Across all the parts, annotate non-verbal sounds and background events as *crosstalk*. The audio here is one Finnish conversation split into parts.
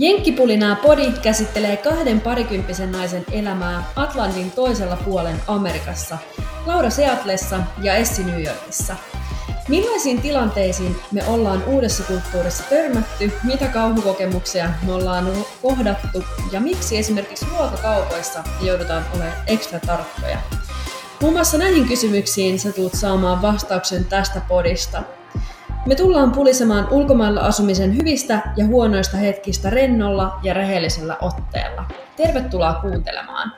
Jenkkipulinaa podi käsittelee kahden parikymppisen naisen elämää Atlantin toisella puolen Amerikassa, Laura Seatlessa ja Essi New Yorkissa. Millaisiin tilanteisiin me ollaan uudessa kulttuurissa törmätty, mitä kauhukokemuksia me ollaan kohdattu ja miksi esimerkiksi ruokakaupoissa joudutaan olemaan ekstra tarkkoja. Muun muassa näihin kysymyksiin sä tulet saamaan vastauksen tästä podista – me tullaan pulisemaan ulkomailla asumisen hyvistä ja huonoista hetkistä rennolla ja rehellisellä otteella. Tervetuloa kuuntelemaan!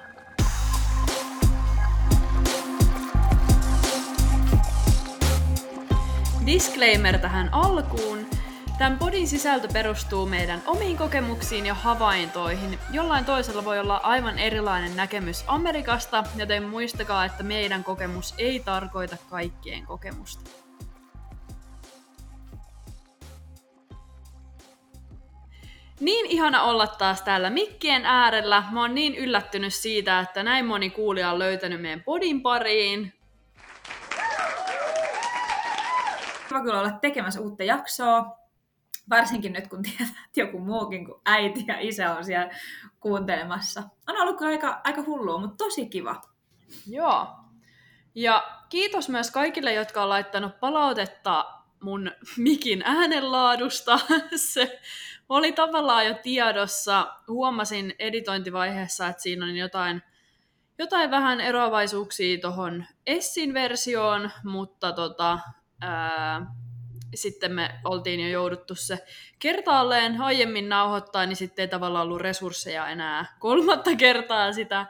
Disclaimer tähän alkuun. Tämän podin sisältö perustuu meidän omiin kokemuksiin ja havaintoihin. Jollain toisella voi olla aivan erilainen näkemys Amerikasta, joten muistakaa, että meidän kokemus ei tarkoita kaikkien kokemusta. Niin ihana olla taas täällä mikkien äärellä. Mä oon niin yllättynyt siitä, että näin moni kuulija on löytänyt meidän podin pariin. Kiva kyllä olla tekemässä uutta jaksoa. Varsinkin nyt, kun tiedät, että joku muukin kuin äiti ja isä on siellä kuuntelemassa. On ollut aika, aika hullua, mutta tosi kiva. Joo. Ja kiitos myös kaikille, jotka on laittanut palautetta mun mikin äänenlaadusta. *laughs* Se oli tavallaan jo tiedossa. Huomasin editointivaiheessa, että siinä on jotain, jotain vähän eroavaisuuksia tuohon Essin versioon, mutta tota, ää, sitten me oltiin jo jouduttu se kertaalleen aiemmin nauhoittaa, niin sitten ei tavallaan ollut resursseja enää kolmatta kertaa sitä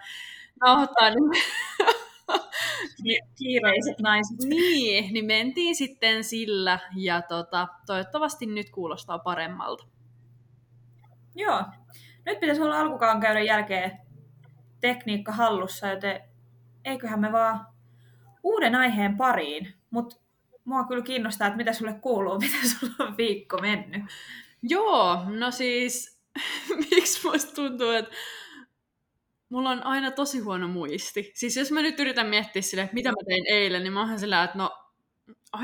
nauhoittaa. Niin... kiireiset naiset. Niin, niin mentiin sitten sillä ja tota, toivottavasti nyt kuulostaa paremmalta. Joo. Nyt pitäisi olla alkukaan käydä jälkeen tekniikka hallussa, joten eiköhän me vaan uuden aiheen pariin. Mutta mua kyllä kiinnostaa, että mitä sulle kuuluu, *laughs* mitä sulla on viikko mennyt. Joo, no siis *laughs* miksi musta tuntuu, että mulla on aina tosi huono muisti. Siis jos mä nyt yritän miettiä sille, mitä mä tein eilen, niin mä oon sillä, että no,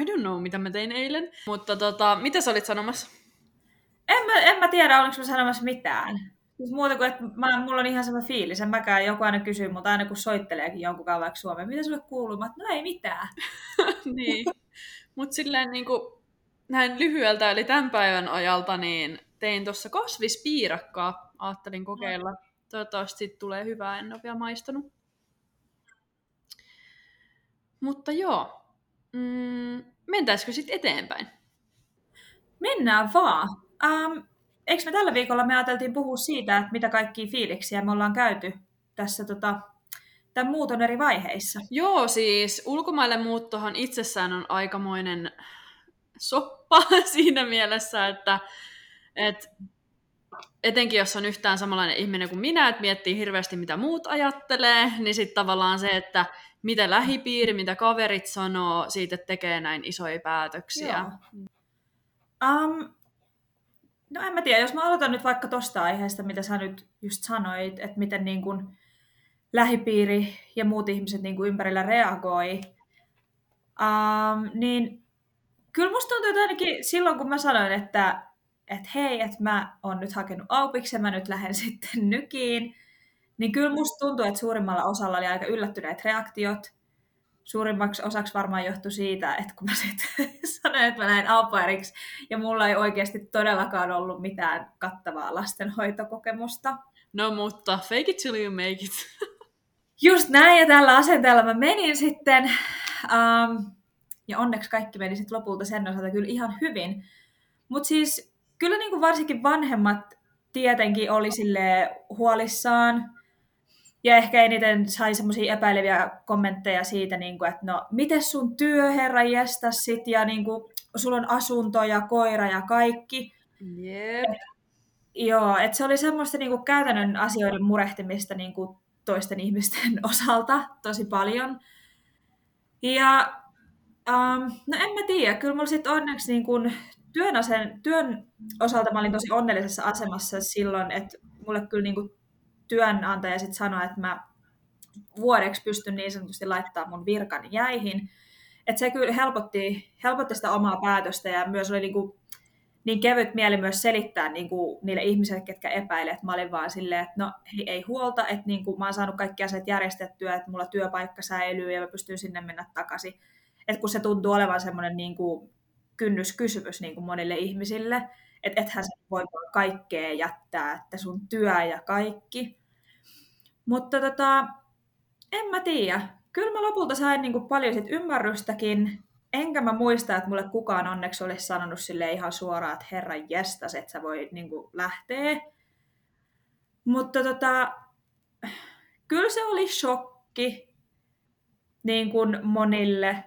I don't know, mitä mä tein eilen. Mutta tota, mitä sä olit sanomassa? En mä, en mä tiedä, oliko mä sanomassa mitään. Siis muuta kuin, että mä, mulla on ihan sama fiilis. En mäkään joku aina kysyy, mutta aina kun soitteleekin jonkun kanssa vaikka Suomeen, mitä sulle kuuluu? Mä no ei mitään. *laughs* niin. Mutta silleen niin kuin, näin lyhyeltä, eli tämän päivän ajalta, niin tein tuossa kasvispiirakkaa. Ajattelin kokeilla. Toivottavasti tulee hyvää, en ole vielä maistanut. Mutta joo, mm, mentäisikö sitten eteenpäin? Mennään vaan. Um, eikö me tällä viikolla me ajateltiin puhua siitä, että mitä kaikkia fiiliksiä me ollaan käyty tässä tota, tämän muuton eri vaiheissa? Joo, siis ulkomaille muuttohan itsessään on aikamoinen soppa *laughs* siinä mielessä, että et, etenkin jos on yhtään samanlainen ihminen kuin minä, että miettii hirveästi mitä muut ajattelee, niin sitten tavallaan se, että mitä lähipiiri, mitä kaverit sanoo, siitä tekee näin isoja päätöksiä. Joo. Um, no en mä tiedä, jos mä aloitan nyt vaikka tosta aiheesta, mitä sä nyt just sanoit, että miten niin kun lähipiiri ja muut ihmiset niin kuin ympärillä reagoi, um, niin kyllä musta tuntuu, että ainakin silloin kun mä sanoin, että, että hei, että mä oon nyt hakenut aupiksi ja mä nyt lähden *laughs* sitten nykiin, niin kyllä musta tuntuu, että suurimmalla osalla oli aika yllättyneet reaktiot suurimmaksi osaksi varmaan johtui siitä, että kun mä sitten *laughs* sanoin, että mä lähden aupairiksi, ja mulla ei oikeasti todellakaan ollut mitään kattavaa lastenhoitokokemusta. No mutta, fake it till you make it. *laughs* Just näin, ja tällä asenteella mä menin sitten. Um, ja onneksi kaikki meni sitten lopulta sen osalta kyllä ihan hyvin. Mutta siis kyllä niin kuin varsinkin vanhemmat tietenkin oli sille huolissaan ja ehkä eniten sai semmoisia epäileviä kommentteja siitä, niin kuin, että no, miten sun työ, herra jästä sit, ja niin kuin, sulla on asunto ja koira ja kaikki. Yep. Et, joo, että se oli semmoista niin kuin, käytännön asioiden murehtimista niin kuin, toisten ihmisten *laughs* osalta tosi paljon. Ja um, no en mä tiedä, kyllä mulla sitten onneksi niin kuin, työn, asen, työn osalta mä olin tosi onnellisessa asemassa silloin, että mulle kyllä niin kuin, työnantaja sitten sanoi, että mä vuodeksi pystyn niin sanotusti laittaa mun virkan jäihin. Että se kyllä helpotti, helpotti sitä omaa päätöstä ja myös oli niinku, niin kevyt mieli myös selittää niin kuin niille ihmisille, ketkä epäilee, että mä olin vaan silleen, että no hei, ei huolta, että niin kuin mä oon saanut kaikki asiat järjestettyä, että mulla työpaikka säilyy ja mä pystyn sinne mennä takaisin. Että kun se tuntuu olevan semmoinen niin kuin kynnyskysymys niin kuin monille ihmisille, että ethän sä voi kaikkea jättää, että sun työ ja kaikki. Mutta tota, en mä tiedä. Kyllä mä lopulta sain niin kuin paljon sit ymmärrystäkin enkä mä muista, että mulle kukaan onneksi olisi sanonut sille ihan suoraan, että herran jestas, että sä voi niin kuin, lähteä. Mutta tota, kyllä se oli shokki niin kuin monille,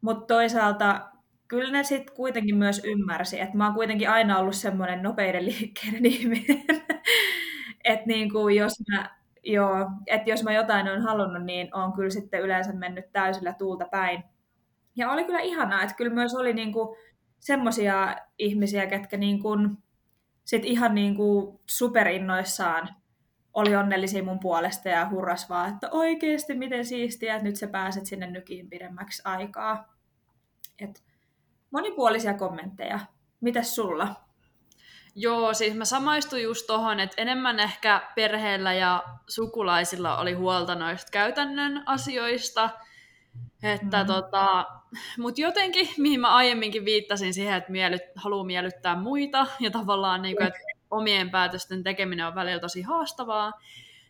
mutta toisaalta kyllä ne sitten kuitenkin myös ymmärsi, että mä oon kuitenkin aina ollut semmoinen nopeiden liikkeiden *laughs* ihminen. että niin kuin jos mä, joo, että jos mä jotain on halunnut, niin on kyllä sitten yleensä mennyt täysillä tuulta päin. Ja oli kyllä ihanaa, että kyllä myös oli niinku semmoisia ihmisiä, ketkä niinku sit ihan niinku superinnoissaan oli onnellisia mun puolesta ja hurras vaan, että oikeasti miten siistiä, että nyt sä pääset sinne nykiin pidemmäksi aikaa. Et monipuolisia kommentteja. Mitäs sulla? Joo, siis mä samaistuin just tohon, että enemmän ehkä perheellä ja sukulaisilla oli huolta noista käytännön asioista, että mm. tota, mutta jotenkin, mihin mä aiemminkin viittasin siihen, että miellyt, haluaa miellyttää muita ja tavallaan niin kuin, että omien päätösten tekeminen on välillä tosi haastavaa,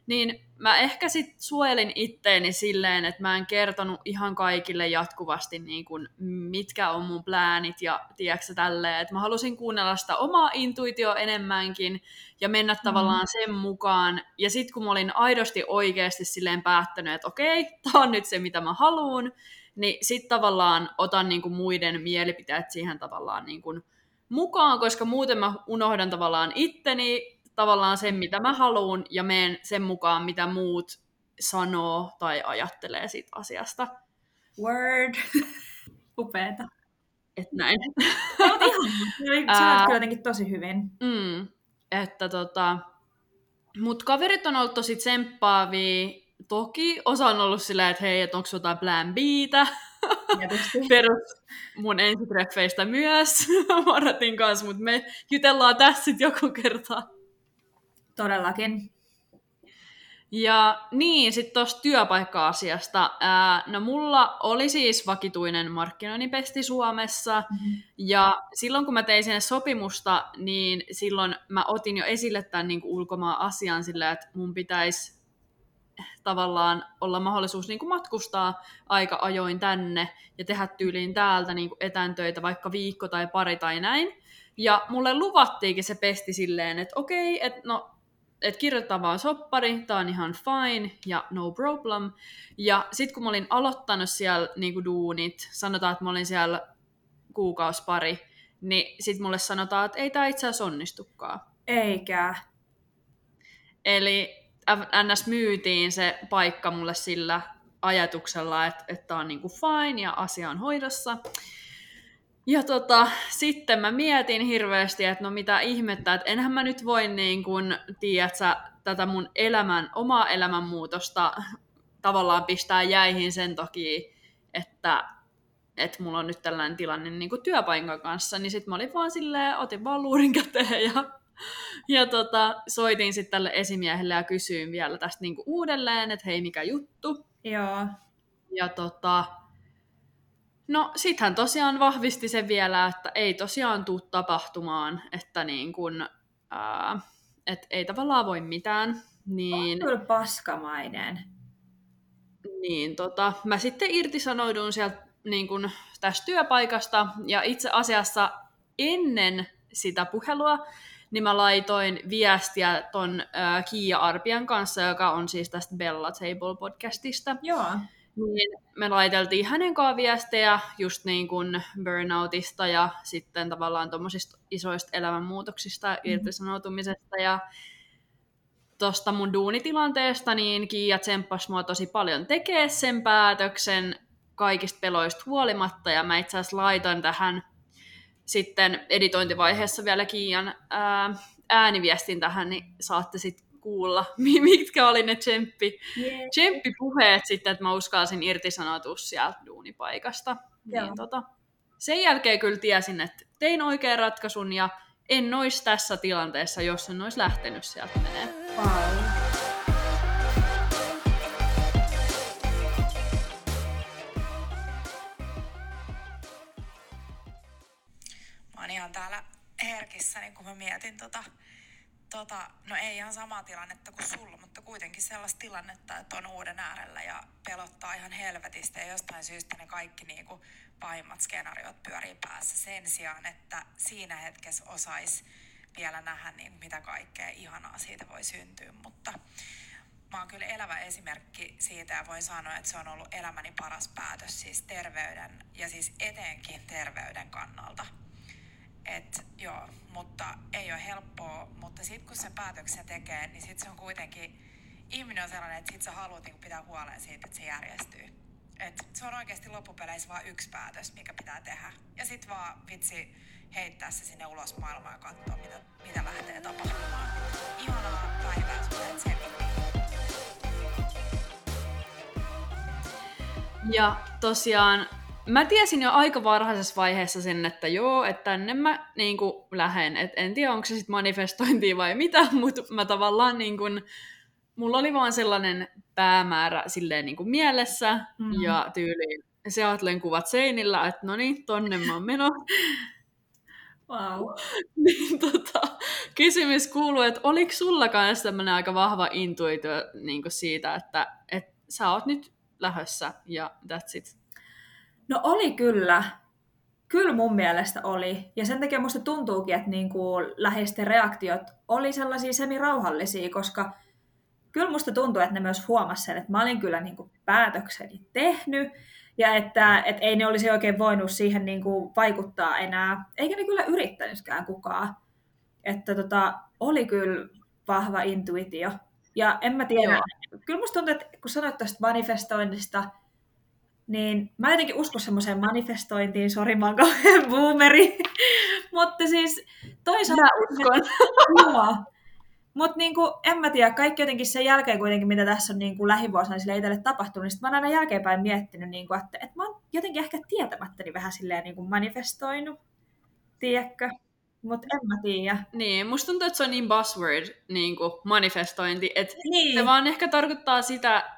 niin mä ehkä sit suojelin itteeni silleen, että mä en kertonut ihan kaikille jatkuvasti, niin kun, mitkä on mun pläänit ja tiedätkö tälleen, että mä halusin kuunnella sitä omaa intuitio enemmänkin ja mennä mm. tavallaan sen mukaan. Ja sitten kun mä olin aidosti oikeasti silleen päättänyt, että okei, *laughs* tää on nyt se mitä mä haluan, niin sitten tavallaan otan niin kuin muiden mielipiteet siihen tavallaan niin kuin mukaan, koska muuten mä unohdan tavallaan itteni, tavallaan sen, mitä mä haluan, ja menen sen mukaan, mitä muut sanoo tai ajattelee siitä asiasta. Word. *laughs* Upeeta. Et näin. Oot ihan, sä kyllä jotenkin tosi hyvin. Mm, että tota, mut kaverit on ollut tosi tsemppaavia. Toki osa on ollut silleen, että hei, että onko jotain plan Btä. *laughs* Perus mun ensitreffeistä myös *laughs* Maratin kanssa, mutta me jutellaan tässä sitten joku kerta. Todellakin. Ja niin, sitten tuosta työpaikka-asiasta. Ää, no mulla oli siis vakituinen markkinoinnipesti Suomessa, mm-hmm. ja silloin kun mä tein sinne sopimusta, niin silloin mä otin jo esille tämän niin kuin ulkomaan asian sillä, että mun pitäisi tavallaan olla mahdollisuus niin kuin matkustaa aika ajoin tänne ja tehdä tyyliin täältä niin kuin etäntöitä vaikka viikko tai pari tai näin. Ja mulle luvattiinkin se pesti silleen, että okei, että no että kirjoittaa vaan soppari, tää on ihan fine ja no problem. Ja sitten kun mä olin aloittanut siellä niinku duunit, sanotaan, että mä olin siellä kuukaus pari, niin sitten mulle sanotaan, että ei tämä itse asiassa onnistukaan. Eikä. Eli ns. myytiin se paikka mulle sillä ajatuksella, että, että on niinku fine ja asia on hoidossa. Ja tota, sitten mä mietin hirveästi, että no mitä ihmettä, että enhän mä nyt voi niin kuin, tiedätkö, tätä mun elämän, omaa elämänmuutosta tavallaan pistää jäihin sen takia, että, että mulla on nyt tällainen tilanne niin kuin työpaikan kanssa, niin sitten mä olin vaan silleen, otin vaan luurin käteen ja, ja tota, soitin sitten tälle esimiehelle ja kysyin vielä tästä niin kuin uudelleen, että hei mikä juttu. Joo. Ja tota, No sit hän tosiaan vahvisti sen vielä, että ei tosiaan tule tapahtumaan, että niin kun, ää, et ei tavallaan voi mitään. Niin, on kyllä paskamainen. Niin, tota, mä sitten irtisanouduin sieltä niin kun, tästä työpaikasta ja itse asiassa ennen sitä puhelua niin mä laitoin viestiä ton äh, Kiia Arpian kanssa, joka on siis tästä Bella Table podcastista. Joo niin me laiteltiin hänen kanssaan viestejä just niin kuin burnoutista ja sitten tavallaan tuommoisista isoista elämänmuutoksista ja mm. irtisanoutumisesta ja tuosta mun duunitilanteesta, niin Kiia tsemppasi mua tosi paljon tekee sen päätöksen kaikista peloista huolimatta, ja mä itse asiassa laitan tähän sitten editointivaiheessa vielä Kiian ää, ääniviestin tähän, niin saatte sitten kuulla, *laughs* mitkä oli ne tsemppi, yeah. tsemppipuheet sitten, että mä uskalsin irtisanoutua sieltä duunipaikasta. Niin, tota, sen jälkeen kyllä tiesin, että tein oikean ratkaisun ja en olisi tässä tilanteessa, jos en olisi lähtenyt sieltä menee. Wow. Mä oon ihan täällä herkissä, niin kun mä mietin tota, tota, no ei ihan samaa tilannetta kuin sulla, mutta kuitenkin sellaista tilannetta, että on uuden äärellä ja pelottaa ihan helvetistä ja jostain syystä ne kaikki niin kuin pahimmat skenaariot pyörii päässä sen sijaan, että siinä hetkessä osais vielä nähdä, niin mitä kaikkea ihanaa siitä voi syntyä, mutta mä oon kyllä elävä esimerkki siitä ja voin sanoa, että se on ollut elämäni paras päätös siis terveyden ja siis etenkin terveyden kannalta. Et, joo, mutta ei ole helppoa, mutta sitten kun se päätöksen tekee, niin sitten se on kuitenkin, ihminen on sellainen, että sit sä haluat niin pitää huolen siitä, että se järjestyy. Et se on oikeasti loppupeleissä vain yksi päätös, mikä pitää tehdä. Ja sitten vaan vitsi heittää se sinne ulos maailmaan ja katsoa, mitä, mitä lähtee tapahtumaan. Ihanaa päivää sulle, Tsemi. Ja tosiaan mä tiesin jo aika varhaisessa vaiheessa sen, että joo, että tänne mä niin kuin, lähden. Et en tiedä, onko se sitten manifestointia vai mitä, *laughs* mutta mä tavallaan niin kuin, mulla oli vaan sellainen päämäärä silleen niin kuin mielessä mm. ja tyyliin Seattlen kuvat seinillä, että no niin, tonne mä oon meno. *laughs* Wow. *laughs* niin, tota, kysymys kuuluu, että oliko sulla kanssa tämmöinen aika vahva intuitio niin siitä, että, että sä oot nyt lähössä ja that's it? No oli kyllä. Kyllä mun mielestä oli. Ja sen takia musta tuntuukin, että niin kuin läheisten reaktiot oli sellaisia semirauhallisia, koska kyllä musta tuntuu, että ne myös huomasivat sen, että mä olin kyllä niin kuin päätökseni tehnyt ja että, että ei ne olisi oikein voinut siihen niin kuin vaikuttaa enää, eikä ne kyllä yrittänytkään kukaan. Että tota, oli kyllä vahva intuitio. Ja en mä tiedä, Joo. kyllä musta tuntuu, että kun sanoit tästä manifestoinnista, niin mä jotenkin uskon semmoiseen manifestointiin, sori mä oon kauhean boomeri, *laughs* mutta siis toisaalta... Mä uskon. *laughs* Joo. Mutta niinku, en mä tiedä, kaikki jotenkin sen jälkeen kuitenkin, mitä tässä on niinku lähivuosina sille itselle tapahtunut, niin mä oon aina jälkeenpäin miettinyt, niinku, että, että mä oon jotenkin ehkä tietämättäni vähän silleen niinku manifestoinut, tiedätkö? Mutta en mä tiedä. Niin, musta tuntuu, että se on niin buzzword, niin kuin manifestointi, että Niin. se vaan ehkä tarkoittaa sitä,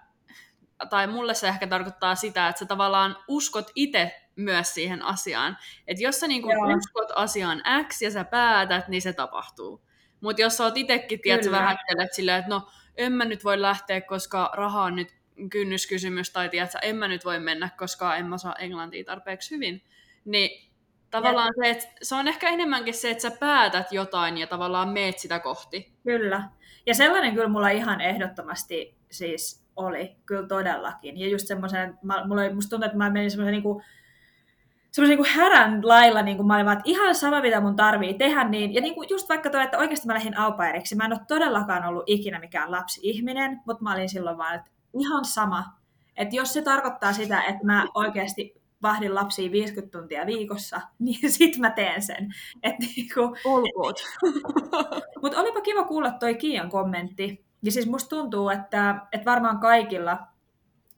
tai mulle se ehkä tarkoittaa sitä, että sä tavallaan uskot itse myös siihen asiaan. Että jos sä niin Joo. uskot asiaan X ja sä päätät, niin se tapahtuu. Mutta jos sä oot itsekin, tiedät, vähättelet silleen, että no en mä nyt voi lähteä, koska raha on nyt kynnyskysymys, tai tiedät, sä, en mä nyt voi mennä, koska en mä saa englantia tarpeeksi hyvin, niin tavallaan se, että se on ehkä enemmänkin se, että sä päätät jotain ja tavallaan meet sitä kohti. Kyllä. Ja sellainen kyllä mulla ihan ehdottomasti siis oli, kyllä todellakin. Ja just semmoisen, mulla oli, musta tuntuu, että mä menin semmoisen niinku, semmoisen niinku härän lailla, niin kuin mä olin vaan, että ihan sama mitä mun tarvii tehdä, niin, ja niinku just vaikka toi, että oikeasti mä lähdin aupairiksi, mä en ole todellakaan ollut ikinä mikään lapsi-ihminen, mutta mä olin silloin vaan, että ihan sama, että jos se tarkoittaa sitä, että mä oikeasti vahdin lapsia 50 tuntia viikossa, *laughs* niin sit mä teen sen. Et niinku, Olkoot. *laughs* mutta olipa kiva kuulla toi Kiian kommentti. Ja siis musta tuntuu, että, että varmaan kaikilla,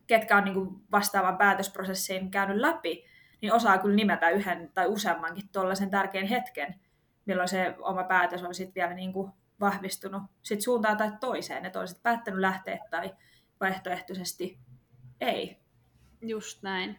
ketkä on niinku vastaavan päätösprosessin käynyt läpi, niin osaa kyllä nimetä yhden tai useammankin tuollaisen tärkeän hetken, milloin se oma päätös on sitten vielä niinku vahvistunut sit suuntaan tai toiseen, että on sit päättänyt lähteä tai vaihtoehtoisesti ei. Just näin.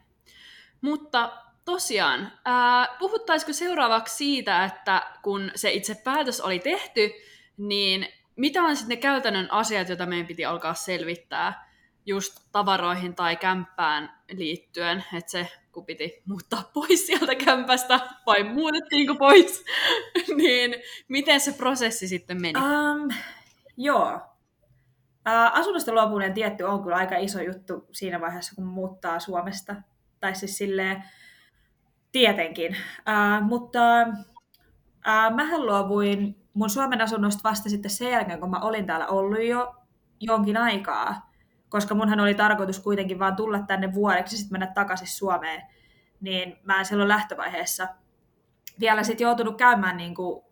Mutta tosiaan, ää, puhuttaisiko seuraavaksi siitä, että kun se itse päätös oli tehty, niin mitä on sitten ne käytännön asiat, joita meidän piti alkaa selvittää just tavaroihin tai kämppään liittyen, että se kun piti muuttaa pois sieltä kämpästä vai muutettiinko pois, *laughs* niin miten se prosessi sitten meni? Um, joo. Asunnosta luopuminen tietty on kyllä aika iso juttu siinä vaiheessa, kun muuttaa Suomesta. Tai siis silleen, tietenkin. Uh, mutta uh, mähän luovuin mun Suomen asunnosta vasta sitten sen jälkeen, kun mä olin täällä ollut jo jonkin aikaa. Koska munhan oli tarkoitus kuitenkin vaan tulla tänne vuodeksi ja sitten mennä takaisin Suomeen. Niin mä en silloin lähtövaiheessa vielä sitten joutunut käymään niinku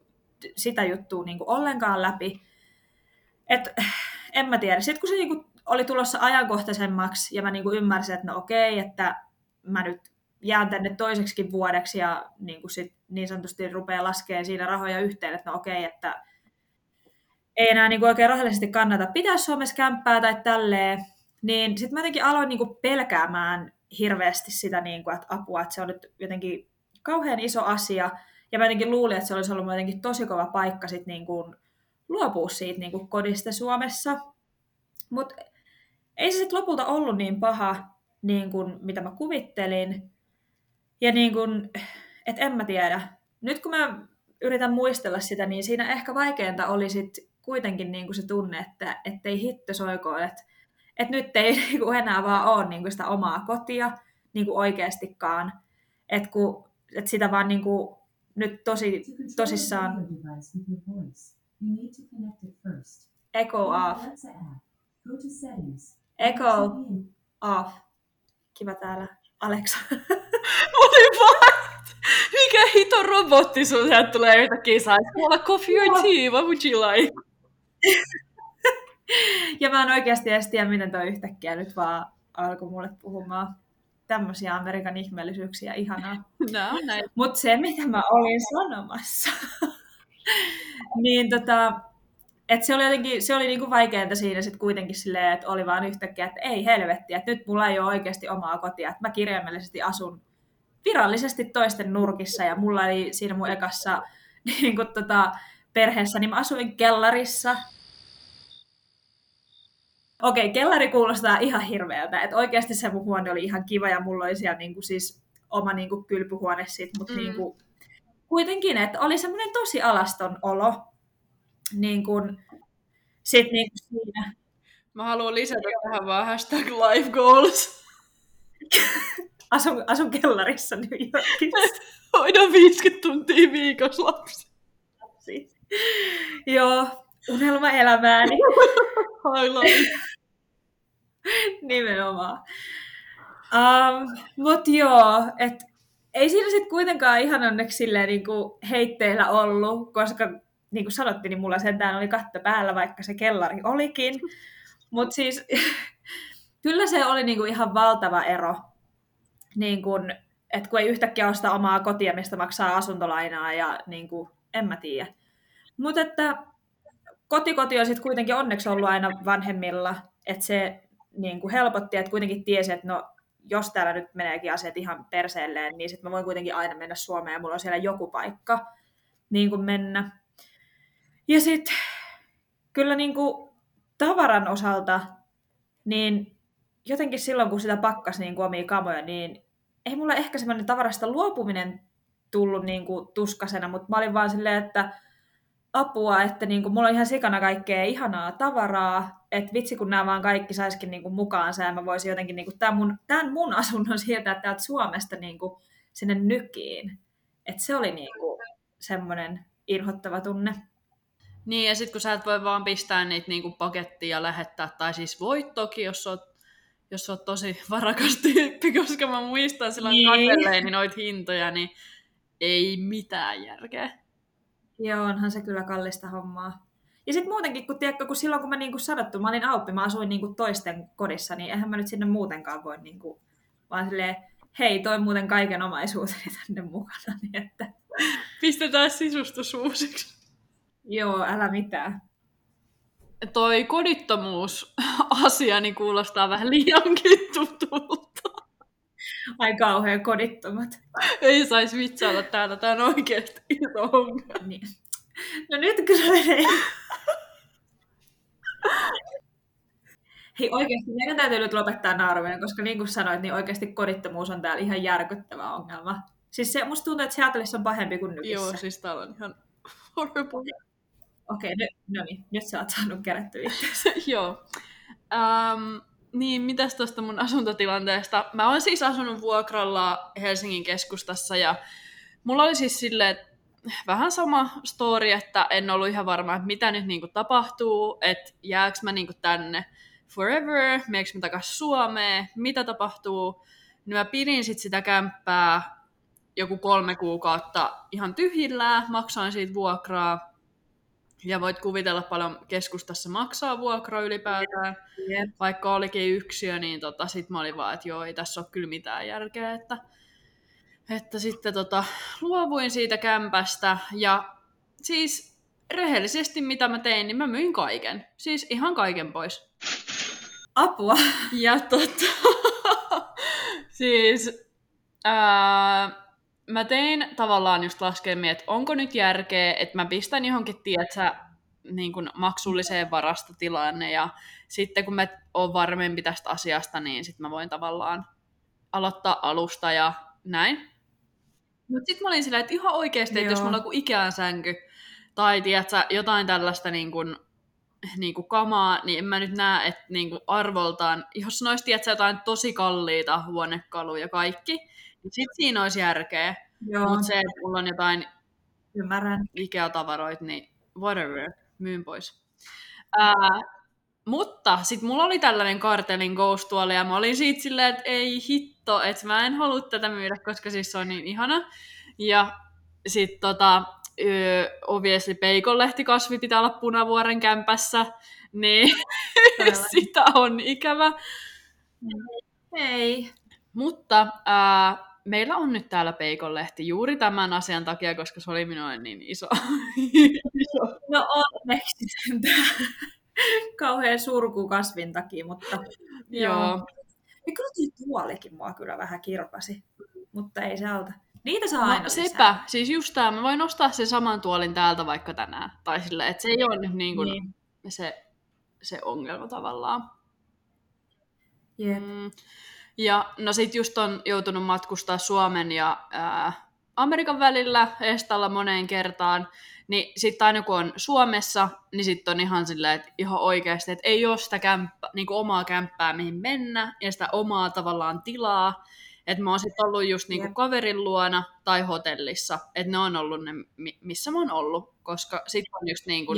sitä juttua niinku ollenkaan läpi. Et, en mä tiedä. Sitten kun se niinku oli tulossa ajankohtaisemmaksi ja mä niinku ymmärsin, että no okei, että mä nyt jään tänne toiseksikin vuodeksi ja niin, kuin sit niin sanotusti rupeaa laskemaan siinä rahoja yhteen, että no okei, että ei enää niin kuin oikein rahallisesti kannata pitää Suomessa kämppää tai tälleen, niin sitten mä jotenkin aloin niin kuin pelkäämään hirveästi sitä, niin kuin, että apua, että se on nyt jotenkin kauhean iso asia, ja mä jotenkin luulin, että se olisi ollut jotenkin tosi kova paikka sit niin kuin luopua siitä niin kuin kodista Suomessa. Mutta ei se sitten lopulta ollut niin paha, niin kuin mitä mä kuvittelin. Ja niin kuin, et en mä tiedä. Nyt kun mä yritän muistella sitä, niin siinä ehkä vaikeinta oli sit kuitenkin niin kuin se tunne, että ei hitto soikoon, että et nyt ei *laughs* niin kuin enää vaan ole niin kuin sitä omaa kotia niin kuin oikeastikaan. Että et sitä vaan niin kuin, nyt tosi, tosissaan... Echo off. Echo off. Kiva täällä. Alexa. *laughs* Oli vaan, mikä hito robotti sun sieltä tulee yhtäkkiä saisi olla coffee or tea, what would you like? *laughs* ja mä en oikeasti edes tiedä, miten toi yhtäkkiä nyt vaan alkoi mulle puhumaan tämmöisiä Amerikan ihmeellisyyksiä, ihanaa. *laughs* No. Mutta se, mitä mä olin sanomassa, niin tota, et se oli jotenkin, se oli niinku vaikeinta siinä sitten kuitenkin silleen, että oli vaan yhtäkkiä, että ei helvetti, että nyt mulla ei ole oikeasti omaa kotia, että mä kirjaimellisesti asun virallisesti toisten nurkissa ja mulla oli siinä mun ekassa *laughs* niin kuin, tota, perheessä, niin mä asuin kellarissa. Okei, okay, kellari kuulostaa ihan hirveältä, että oikeasti se mun huone oli ihan kiva ja mulla oli siellä niin kuin, siis oma niin kuin, kylpyhuone sit, mutta mm. niin kuin, kuitenkin, että oli semmoinen tosi alaston olo, niin kuin, sit niin kuin siinä. Mä haluan lisätä tähän vaan hashtag life goals. *laughs* asun, asun kellarissa New Yorkissa. *laughs* Hoidan 50 tuntia viikossa lapsi. Siis. Joo, unelmaelämääni. Highlight. *laughs* Nimenomaan. Um, Mutta joo, et ei siinä sitten kuitenkaan ihan onneksi silleen niinku heitteillä ollut, koska niin kuin sanottiin, niin mulla sentään oli katto päällä, vaikka se kellari olikin. *laughs* Mutta siis *laughs* kyllä se oli niin kuin ihan valtava ero, niin kuin, että kun ei yhtäkkiä osta omaa kotia, mistä maksaa asuntolainaa ja niin kuin, en mä tiedä. Mutta että kotikoti on sitten kuitenkin onneksi ollut aina vanhemmilla, että se niin kuin helpotti, että kuitenkin tiesi, että no jos täällä nyt meneekin asiat ihan perseelleen, niin sitten mä voin kuitenkin aina mennä Suomeen ja mulla on siellä joku paikka niin kuin mennä. Ja sitten kyllä niin kuin tavaran osalta, niin jotenkin silloin, kun sitä pakkas niin kuin omia kamoja, niin ei mulla ehkä semmoinen tavarasta luopuminen tullut niin kuin tuskasena, mutta mä olin vaan silleen, että apua, että niin kuin, mulla on ihan sikana kaikkea ihanaa tavaraa, että vitsi kun nämä vaan kaikki saisikin niin kuin mukaansa ja mä voisin jotenkin niin kuin, tämän, mun, tämän mun asunnon *laughs* siirtää täältä Suomesta niin kuin, sinne nykiin. Että se oli niin kuin, semmoinen inhottava tunne. Niin, ja sitten kun sä et voi vaan pistää niitä niinku pakettiin ja lähettää, tai siis voit toki, jos oot, jos oot tosi *laughs* varakas tyyppi, koska mä muistan silloin niin. katselleeni noita hintoja, niin ei mitään järkeä. Joo, onhan se kyllä kallista hommaa. Ja sitten muutenkin, kun, tiedätkö, kun silloin kun mä niin kuin sanottu, mä olin auppi, mä asuin niin kuin toisten kodissa, niin eihän mä nyt sinne muutenkaan voi niin kuin, vaan silleen, hei, toi muuten kaiken omaisuuteni tänne mukana. *laughs* Niin että... Pistetään sisustus uusiksi. Joo, älä mitään. Toi kodittomuus-asia *laughs* niin kuulostaa vähän liiankin tutulta. Ai kauhean kodittomat. Ei saisi vitsailla täällä, tää on oikeasti iso ongelma. Niin. No nyt kyllä menee. Hei oikeasti, meidän täytyy nyt lopettaa nauruminen, koska niin kuin sanoit, niin oikeasti kodittomuus on täällä ihan järkyttävä ongelma. Siis se, musta tuntuu, että Seattleissa on pahempi kuin nykissä. Joo, siis täällä on ihan horrible. Okei, okay, no niin, nyt sä oot saanut kerättyä *laughs* Joo. Um, niin, mitäs tuosta mun asuntotilanteesta? Mä oon siis asunut vuokralla Helsingin keskustassa ja mulla oli siis silleen, vähän sama story, että en ollut ihan varma, että mitä nyt niinku tapahtuu, että jääkö mä niinku tänne forever, meneekö mä takaisin Suomeen, mitä tapahtuu. Niin mä pidin sit sitä kämppää joku kolme kuukautta ihan tyhjillään, maksoin siitä vuokraa, ja voit kuvitella paljon keskustassa maksaa vuokra ylipäätään. Yep. Vaikka olikin yksiö, niin tota, sit mä olin vaan, että joo, ei tässä ole kyllä mitään järkeä. Että että sitten tota, luovuin siitä kämpästä ja siis rehellisesti mitä mä tein, niin mä myin kaiken. Siis ihan kaiken pois. Apua. Ja tota, *laughs* siis ää, mä tein tavallaan just laskelmia, että onko nyt järkeä, että mä pistän johonkin, tietsä, niin kuin maksulliseen varastotilanne ja sitten kun mä oon varmempi tästä asiasta, niin sitten mä voin tavallaan aloittaa alusta ja näin. Mutta sitten mä olin silleen, että ihan oikeasti, että jos mulla on Ikean sänky tai tiedätkö, jotain tällaista niin kuin, niin kuin kamaa, niin en mä nyt näe, että niin kuin arvoltaan, jos olisi tiedätkö, jotain tosi kalliita huonekaluja kaikki, sitten siinä olisi järkeä. Mutta se, että mulla on jotain Ymmärrän. Ikea-tavaroita, niin whatever, myyn pois. Ää, mutta sitten mulla oli tällainen kartelin ghost ja mä olin siitä silleen, että ei hitto, että mä en halua tätä myydä, koska siis se on niin ihana. Ja sitten tota, obviously peikonlehtikasvi pitää olla punavuoren kämpässä, niin *laughs* sitä on ikävä. Ei. Mutta ää, meillä on nyt täällä peikonlehti juuri tämän asian takia, koska se oli minulle niin iso. iso. No onneksi kauhean surku kasvin takia, mutta joo. Ja kyllä tuo tuolikin mua kyllä vähän kirpasi, mutta ei se auta. Niitä saa no, aina sepä. Lisää. Siis just tämä, mä voin nostaa sen saman tuolin täältä vaikka tänään. Tai sille, että se ei ole nyt niin kuin niin. Se, se ongelma tavallaan. Yep. Mm. Ja no sit just on joutunut matkustaa Suomen ja ää, Amerikan välillä Estalla moneen kertaan, niin sitten aina kun on Suomessa, niin sitten on ihan silleen, että ihan oikeasti, että ei ole sitä kämppä, niin kuin omaa kämppää, mihin mennä, ja sitä omaa tavallaan tilaa. Että mä oon sitten ollut just niinku yeah. kaverin luona tai hotellissa. Että ne on ollut ne, missä mä oon ollut. Koska sitten on just niinku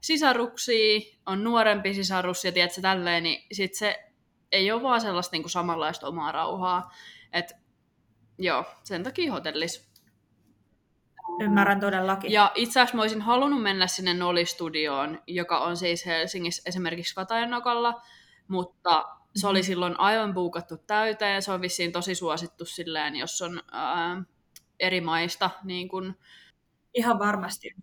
sisaruksia, on nuorempi sisarus ja tiedätkö tälleen, niin sit se ei ole vaan sellaista niinku samanlaista omaa rauhaa. Että joo, sen takia hotellis. Ymmärrän todellakin. Ja itse asiassa mä olisin halunnut mennä sinne Noli-studioon, joka on siis Helsingissä esimerkiksi Katajanokalla, mutta se oli mm-hmm. silloin aivan puukattu täyteen. Se on vissiin tosi suosittu silleen, jos on ää, eri maista niin kun, Ihan varmasti.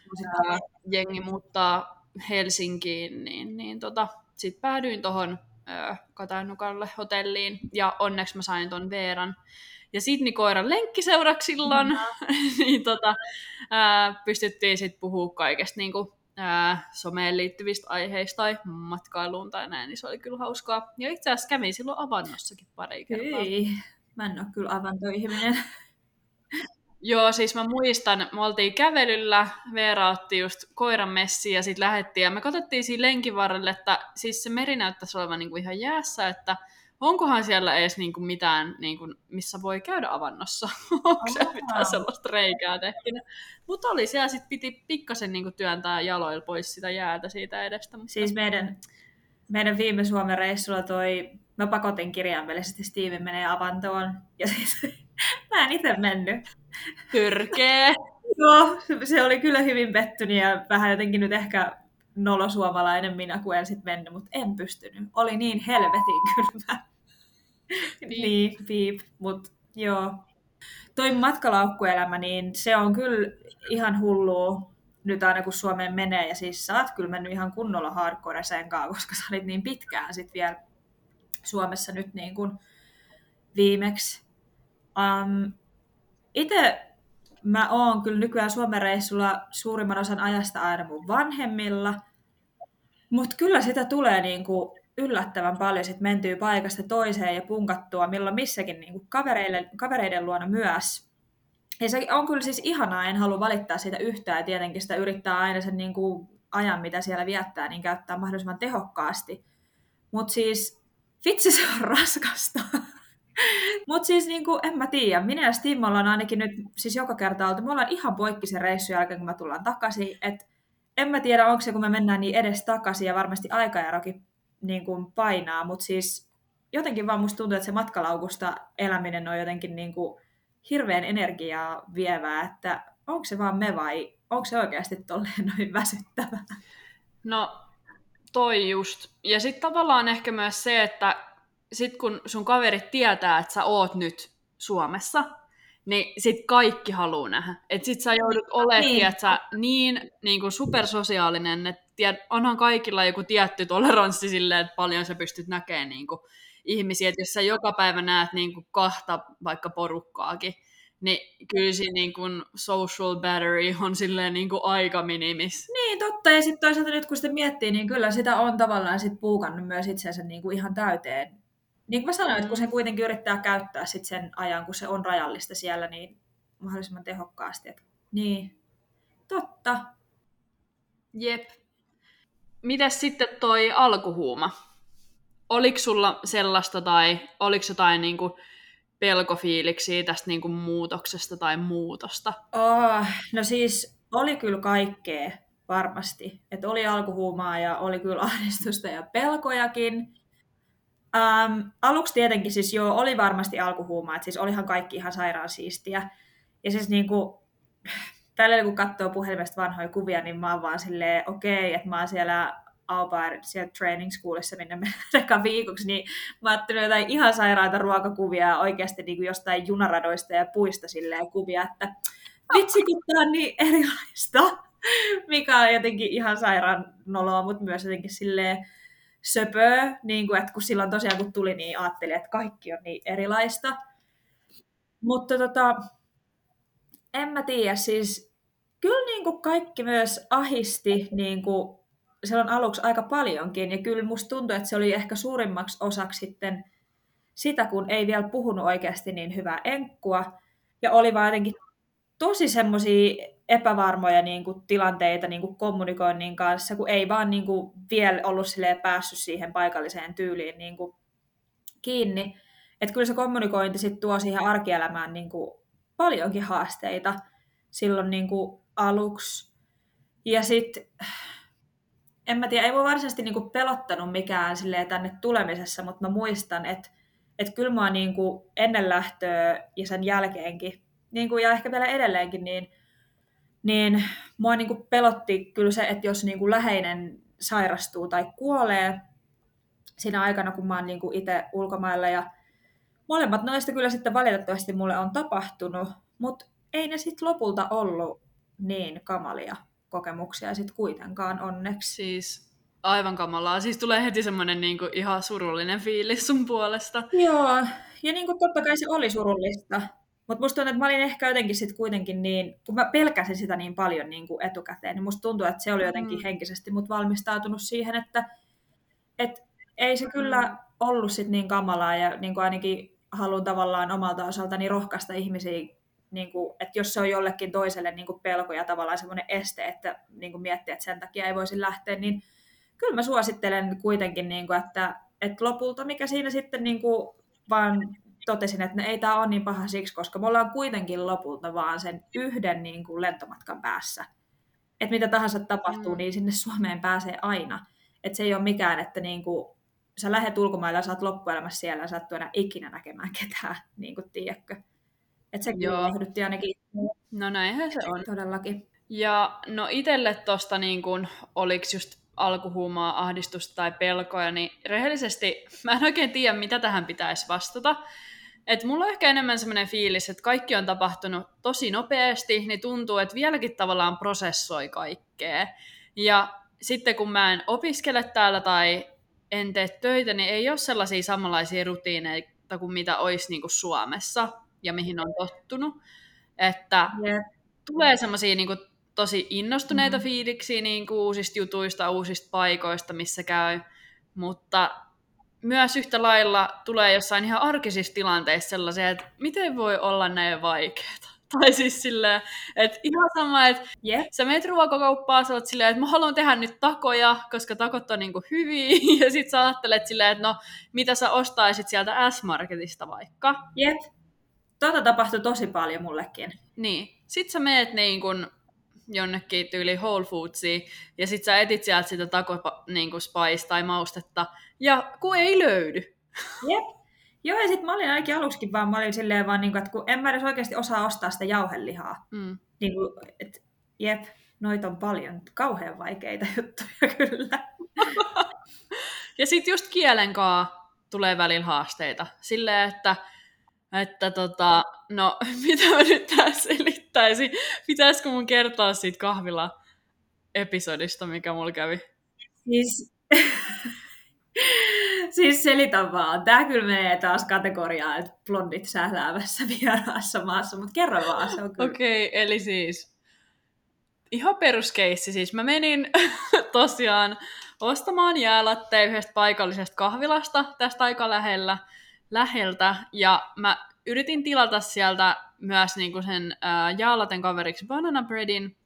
Ää, jengi muuttaa Helsinkiin, niin, niin tota, sitten päädyin tuohon Katajanukalle hotelliin ja onneksi mä sain ton Veeran ja Sidni koiran lenkkiseuraksi silloin, mm-hmm. *laughs* niin tota, ää, pystyttiin sitten puhua kaikesta niin kuin, someen liittyvistä aiheista tai matkailuun tai näin, niin se oli kyllä hauskaa. Ja itse asiassa kävin silloin avannossakin pari kertaa. Ei, mä en ole kyllä avantoihminen. Joo, siis mä muistan, me oltiin kävelyllä, Veera otti just koiran messi ja sitten lähettiin ja me katsottiin siinä lenkin varrelle, että siis se meri näyttäisi olevan niinku ihan jäässä, että onkohan siellä edes niinku mitään, niinku, missä voi käydä avannossa? *laughs* Onko siellä mitään sellaista reikää tehtynä? Mutta oli siellä, sitten piti pikkasen niinku työntää jaloilla pois sitä jäätä siitä edestä. Mutta... Siis meidän, meidän viime Suomen reissulla toi, mä pakotin kirjaimellisesti Steven menee avantoon, ja siis *laughs* mä en itse mennyt. Törkeä. *laughs* Joo, se oli kyllä hyvin pettynyt ja vähän jotenkin nyt ehkä nolosuomalainen minä, kun en sitten mennyt, mutta en pystynyt. Oli niin helvetin kylmä. niin, piip, mutta joo. Toi matkalaukkuelämä, niin se on kyllä ihan hullu nyt aina kun Suomeen menee. Ja siis sä oot kyllä mennyt ihan kunnolla hardcore sen kanssa, koska sä olit niin pitkään sitten vielä Suomessa nyt niin kuin viimeksi. Um, itse mä oon kyllä nykyään Suomen reissulla suurimman osan ajasta aina mun vanhemmilla, mutta kyllä sitä tulee niinku yllättävän paljon sit mentyy paikasta toiseen ja punkattua milloin missäkin niinku kavereiden, kavereiden luona myös. Ja se on kyllä siis ihanaa, en halua valittaa siitä yhtään, ja tietenkin sitä yrittää aina sen niinku ajan, mitä siellä viettää, niin käyttää mahdollisimman tehokkaasti. Mutta siis vitsi se on raskasta. *laughs* Mutta siis niinku, en mä tiedä, minä ja Steam ollaan ainakin nyt siis joka kerta oltu, me ollaan ihan poikki sen reissun jälkeen, kun me tullaan takaisin, että en mä tiedä, onko se, kun me mennään niin edes takaisin ja varmasti aikaerokin niin kuin painaa, mutta siis jotenkin vaan musta tuntuu, että se matkalaukusta eläminen on jotenkin niin kuin hirveän energiaa vievää, että onko se vaan me vai onko se oikeasti tolleen *laughs* noin väsyttävää? No toi just. Ja sitten tavallaan ehkä myös se, että sit kun sun kaverit tietää, että sä oot nyt Suomessa, niin sit kaikki haluaa nähdä. Et sit sä joudut olemaan, Niin. niin. sä niin, niin kuin supersosiaalinen, että tied, onhan kaikilla joku tietty toleranssi silleen, että paljon sä pystyt näkemään niin kuin ihmisiä. Et jos sä joka päivä näet niin kuin kahta vaikka porukkaakin, niin kyllä siinä niin kuin social battery on silleen niin kuin aika minimis. Niin, totta. Ja sitten toisaalta nyt kun sitä miettii, niin kyllä sitä on tavallaan sit puukannut myös itsensä niin kuin ihan täyteen. Niin kuin mä sanoin, että kun se kuitenkin yrittää käyttää sit sen ajan, kun se on rajallista siellä, niin mahdollisimman tehokkaasti. Et, niin, totta. Jep. Mitäs sitten toi alkuhuuma? Oliko sulla sellaista tai oliko jotain niin kuin pelkofiiliksiä tästä niin kuin muutoksesta tai muutosta? Oh, no siis oli kyllä kaikkea varmasti. Et oli alkuhuumaa ja oli kyllä ahdistusta ja pelkojakin. Ähm, aluksi tietenkin siis joo, oli varmasti alkuhuumaa, että siis olihan kaikki ihan sairaan siistiä. Ja siis niinku, *laughs* tällä kun katsoo puhelimesta vanhoja kuvia, niin mä oon vaan silleen, okei, okay, että mä oon siellä au pair, siellä training schoolissa, minne me *laughs* eka viikoksi, niin mä ajattelin jotain ihan sairaita ruokakuvia oikeasti niin kuin jostain junaradoista ja puista silleen kuvia, että vitsi kun tää on niin erilaista, *laughs* mikä on jotenkin ihan sairaan noloa, mutta myös jotenkin silleen söpöä, niin kuin, että kun silloin tosiaan kun tuli, niin ajattelin, että kaikki on niin erilaista. Mutta tota, en mä tiedä, siis kyllä niin kuin kaikki myös ahisti niin kuin silloin aluksi aika paljonkin, ja kyllä musta tuntui, että se oli ehkä suurimmaksi osaksi sitten sitä, kun ei vielä puhunut oikeasti niin hyvää enkkua, ja oli vaan jotenkin tosi semmoisia epävarmoja niin kuin, tilanteita niin kuin kommunikoinnin kanssa, kun ei vaan niin kuin, vielä ollut silleen, päässyt siihen paikalliseen tyyliin niin kuin, kiinni. Että kyllä se kommunikointi sit tuo siihen arkielämään niin kuin, paljonkin haasteita silloin niin kuin, aluksi. Ja sitten, en mä tiedä, ei mua varsinaisesti niin kuin, pelottanut mikään silleen, tänne tulemisessa, mutta mä muistan, että että kyllä mua niin kuin, ennen lähtöä ja sen jälkeenkin, niin kuin, ja ehkä vielä edelleenkin, niin niin mua niin kuin pelotti kyllä se, että jos niin kuin läheinen sairastuu tai kuolee siinä aikana, kun mä oon niin itse ulkomailla. Ja molemmat noista kyllä sitten valitettavasti mulle on tapahtunut, mutta ei ne sitten lopulta ollut niin kamalia kokemuksia sitten kuitenkaan onneksi. Siis aivan kamalaa. Siis tulee heti semmoinen niin ihan surullinen fiilis sun puolesta. Joo, ja niin kuin totta kai se oli surullista. Mutta musta tuntuu, että mä olin ehkä jotenkin sit kuitenkin niin, kun mä pelkäsin sitä niin paljon niin kuin etukäteen, niin musta tuntuu, että se oli jotenkin mm. henkisesti mut valmistautunut siihen, että et ei se kyllä mm. ollut sit niin kamalaa ja niin kuin ainakin haluan tavallaan omalta osaltani rohkaista ihmisiä, niin kuin, että jos se on jollekin toiselle niin kuin pelko ja tavallaan semmoinen este, että niin kuin miettiä, että sen takia ei voisi lähteä, niin kyllä mä suosittelen kuitenkin, niin kuin, että, että lopulta mikä siinä sitten niin kuin vaan totesin, että no ei tämä ole niin paha siksi, koska me ollaan kuitenkin lopulta vaan sen yhden niin kuin lentomatkan päässä. Että mitä tahansa tapahtuu, mm. niin sinne Suomeen pääsee aina. Että se ei ole mikään, että niin kuin, sä lähdet ulkomailla ja sä oot loppuelämässä siellä ja sä et enää ikinä näkemään ketään, *laughs* niin kuin tiedätkö. Että se lohdutti ainakin. No näinhän se on. Todellakin. Ja no itselle tosta niin kuin, oliks just alkuhuumaa, ahdistusta tai pelkoja, niin rehellisesti mä en oikein tiedä, mitä tähän pitäisi vastata. Et mulla on ehkä enemmän semmoinen fiilis, että kaikki on tapahtunut tosi nopeasti, niin tuntuu, että vieläkin tavallaan prosessoi kaikkea. Ja sitten kun mä en opiskele täällä tai en tee töitä, niin ei ole sellaisia samanlaisia rutiineita kuin mitä olisi niin kuin Suomessa ja mihin on tottunut. Että yeah. tulee semmoisia niin tosi innostuneita mm. fiiliksiä niin kuin uusista jutuista, uusista paikoista, missä käy, mutta myös yhtä lailla tulee jossain ihan arkisissa tilanteissa sellaisia, että miten voi olla näin vaikeaa. *laughs* Tai siis silleen, että ihan sama, että yeah. sä meet ruokakauppaan, sä oot silleen, että mä haluan tehdä nyt takoja, koska takot on niinku hyviä, *laughs* ja sit sä ajattelet silleen, että no, mitä sä ostaisit sieltä S-Marketista vaikka. Jep. Tota tapahtui tosi paljon mullekin. Niin. Sit sä meet niin kun jonnekin tyyli Whole Foodsiin, ja sit sä etit sieltä sitä taco niin spice tai maustetta, ja kun ei löydy. Jep. Joo, ja sitten mä olin ainakin aluksikin vaan, mä olin silleen vaan, niin kuin, että kun en mä edes oikeasti osaa ostaa sitä jauhelihaa. Mm. Niin kuin, että jep, noita on paljon, kauhean vaikeita juttuja *laughs* kyllä. *laughs* ja sitten just kielenkaa tulee välillä haasteita. Silleen, että Että tota, no *laughs* mitä mä nyt tässä selittäisin? Pitäisikö mun kertoa siitä kahvila episodista, mikä mulla kävi? Siis, siis selitä vaan. Tää kyllä menee taas kategoriaan, että blondit sähläävässä vieraassa maassa, mutta kerro vaan, se on kyllä. Okei, okay, eli siis ihan peruskeissi. Siis mä menin *laughs* tosiaan ostamaan jäälatteja yhdestä paikallisesta kahvilasta tästä aika lähellä, läheltä. Ja mä yritin tilata sieltä myös niinku sen äh, jaalaten kaveriksi banana breadin.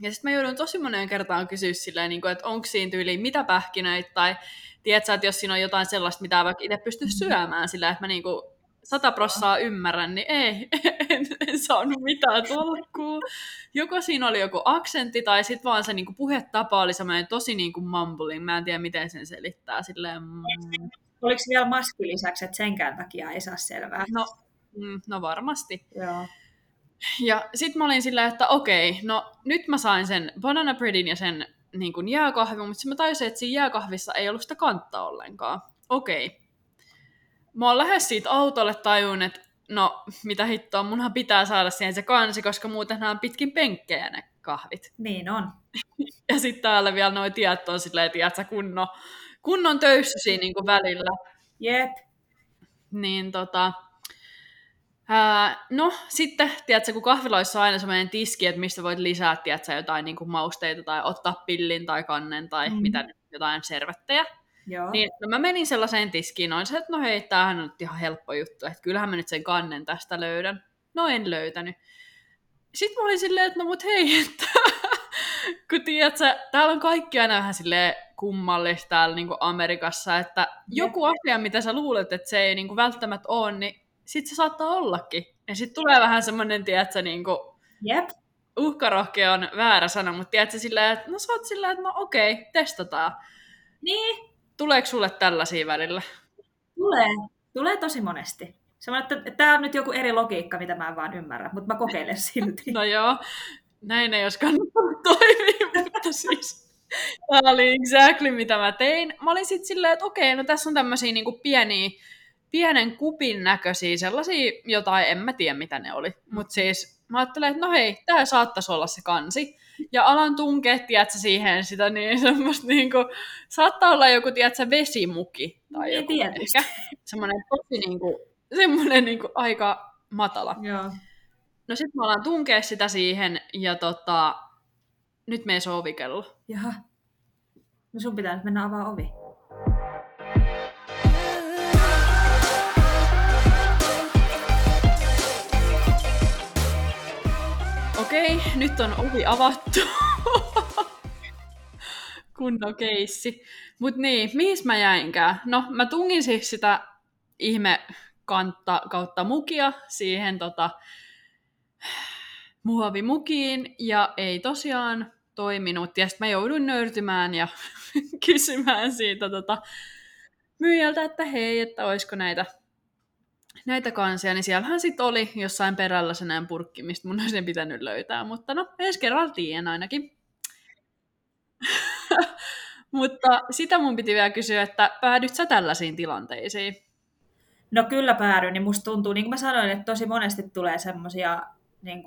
Ja sitten mä joudun tosi moneen kertaan kysyä silleen, niinku, että onko siinä tyyliin mitä pähkinöitä, tai tiedätkö, että jos siinä on jotain sellaista, mitä vaikka itse pysty syömään sillä, että mä niinku sata prossaa ymmärrän, niin ei, *laughs* en, en saanut mitään tolkkuu. Joko siinä oli joku aksentti, tai sitten vaan se niinku puhetapa oli semmoinen tosi niinku mumbling. Mä en tiedä, miten sen selittää. Silleen, mm. Oliko vielä maski lisäksi, että senkään takia ei saa selvää? No, mm, no varmasti. Joo. Ja sitten mä olin silleen, että okei, no nyt mä sain sen banana breadin ja sen niin kuin jääkahvin, mutta mä tajusin, että siinä jääkahvissa ei ollut sitä kantta ollenkaan. Okei. Mä oon lähes siitä autolle tajun, että no mitä hittoa, munhan pitää saada siihen se kansi, koska muuten nämä on pitkin penkkejä ne kahvit. Niin on. *laughs* Ja sitten täällä vielä noi tiet on silleen, tiedätkö, kunnon, kunnon töyssysiä niin kuin välillä. Jep. Niin tota, ää, no sitten, tiedätkö, kun kahviloissa on aina semmoinen tiski, että mistä voit lisää, tiedätkö, jotain niin kuin mausteita tai ottaa pillin tai kannen tai mm. mitä jotain servettejä. Joo. Niin no mä menin sellaiseen tiskiin, noin se, että no hei, tämähän on nyt ihan helppo juttu, että kyllähän mä nyt sen kannen tästä löydän. No en löytänyt. Sitten mä olin silleen, että no mut hei, *laughs* että kun tiedät sä, täällä on kaikki aina vähän silleen kummallista täällä niin Amerikassa, että joku asia, mitä sä luulet, että se ei niin välttämättä ole, niin sit se saattaa ollakin. Ja sitten tulee vähän semmoinen, tiedätkö, niin kuin, Jep. uhkarohkea on väärä sana, mutta tiedätkö silleen, että no sä oot silleen, että no okei, testataan. Niin, Tuleeko sulle tällaisia välillä? tulee. Tulee tosi monesti. Semmoinen, että tämä on nyt joku eri logiikka, mitä mä en vaan ymmärrä, mutta mä kokeilen *laughs* silti. No joo, näin ei olisi kannattanut *laughs* toimia, mutta siis tämä oli exactly mitä mä tein. Mä olin sitten silleen, että okei, no tässä on tämmöisiä niinku pieniä, pienen kupin näköisiä, sellaisia jotain, en mä tiedä mitä ne oli. Mutta siis mä ajattelin, että no hei, tämä saattaisi olla se kansi. Ja alan tunkea, tiedätkö, siihen sitä niin semmoista niinku, saattaa olla joku, tiedätkö, vesimuki. Tai Niin, joku tietysti. ehkä. Semmoinen tosi niinku, semmoinen niinku aika matala. Joo. No sit mä alan tunkea sitä siihen ja tota, nyt menee sovikello. Jaha. No sun pitää nyt mennä avaa ovi. Okei, nyt on ovi avattu. *laughs* Kunnon keissi. Mut niin, mihin mä jäinkään? No, mä tungin siis sitä ihme kantta kautta mukia siihen tota, muovimukiin ja ei tosiaan toiminut. Ja sitten mä jouduin nöyrtymään ja *laughs* kysymään siitä tota, myyjältä, että hei, että olisiko näitä, näitä kansia. Niin siellähän sitten oli jossain perällä se näin purkki, mistä mun olisi pitänyt löytää. Mutta no, ensi kerralla tiedän ainakin. *laughs* Mutta sitä mun piti vielä kysyä, että päädyt sä tällaisiin tilanteisiin? No kyllä päädyin, niin musta tuntuu, niin kuin mä sanoin, että tosi monesti tulee semmoisia niin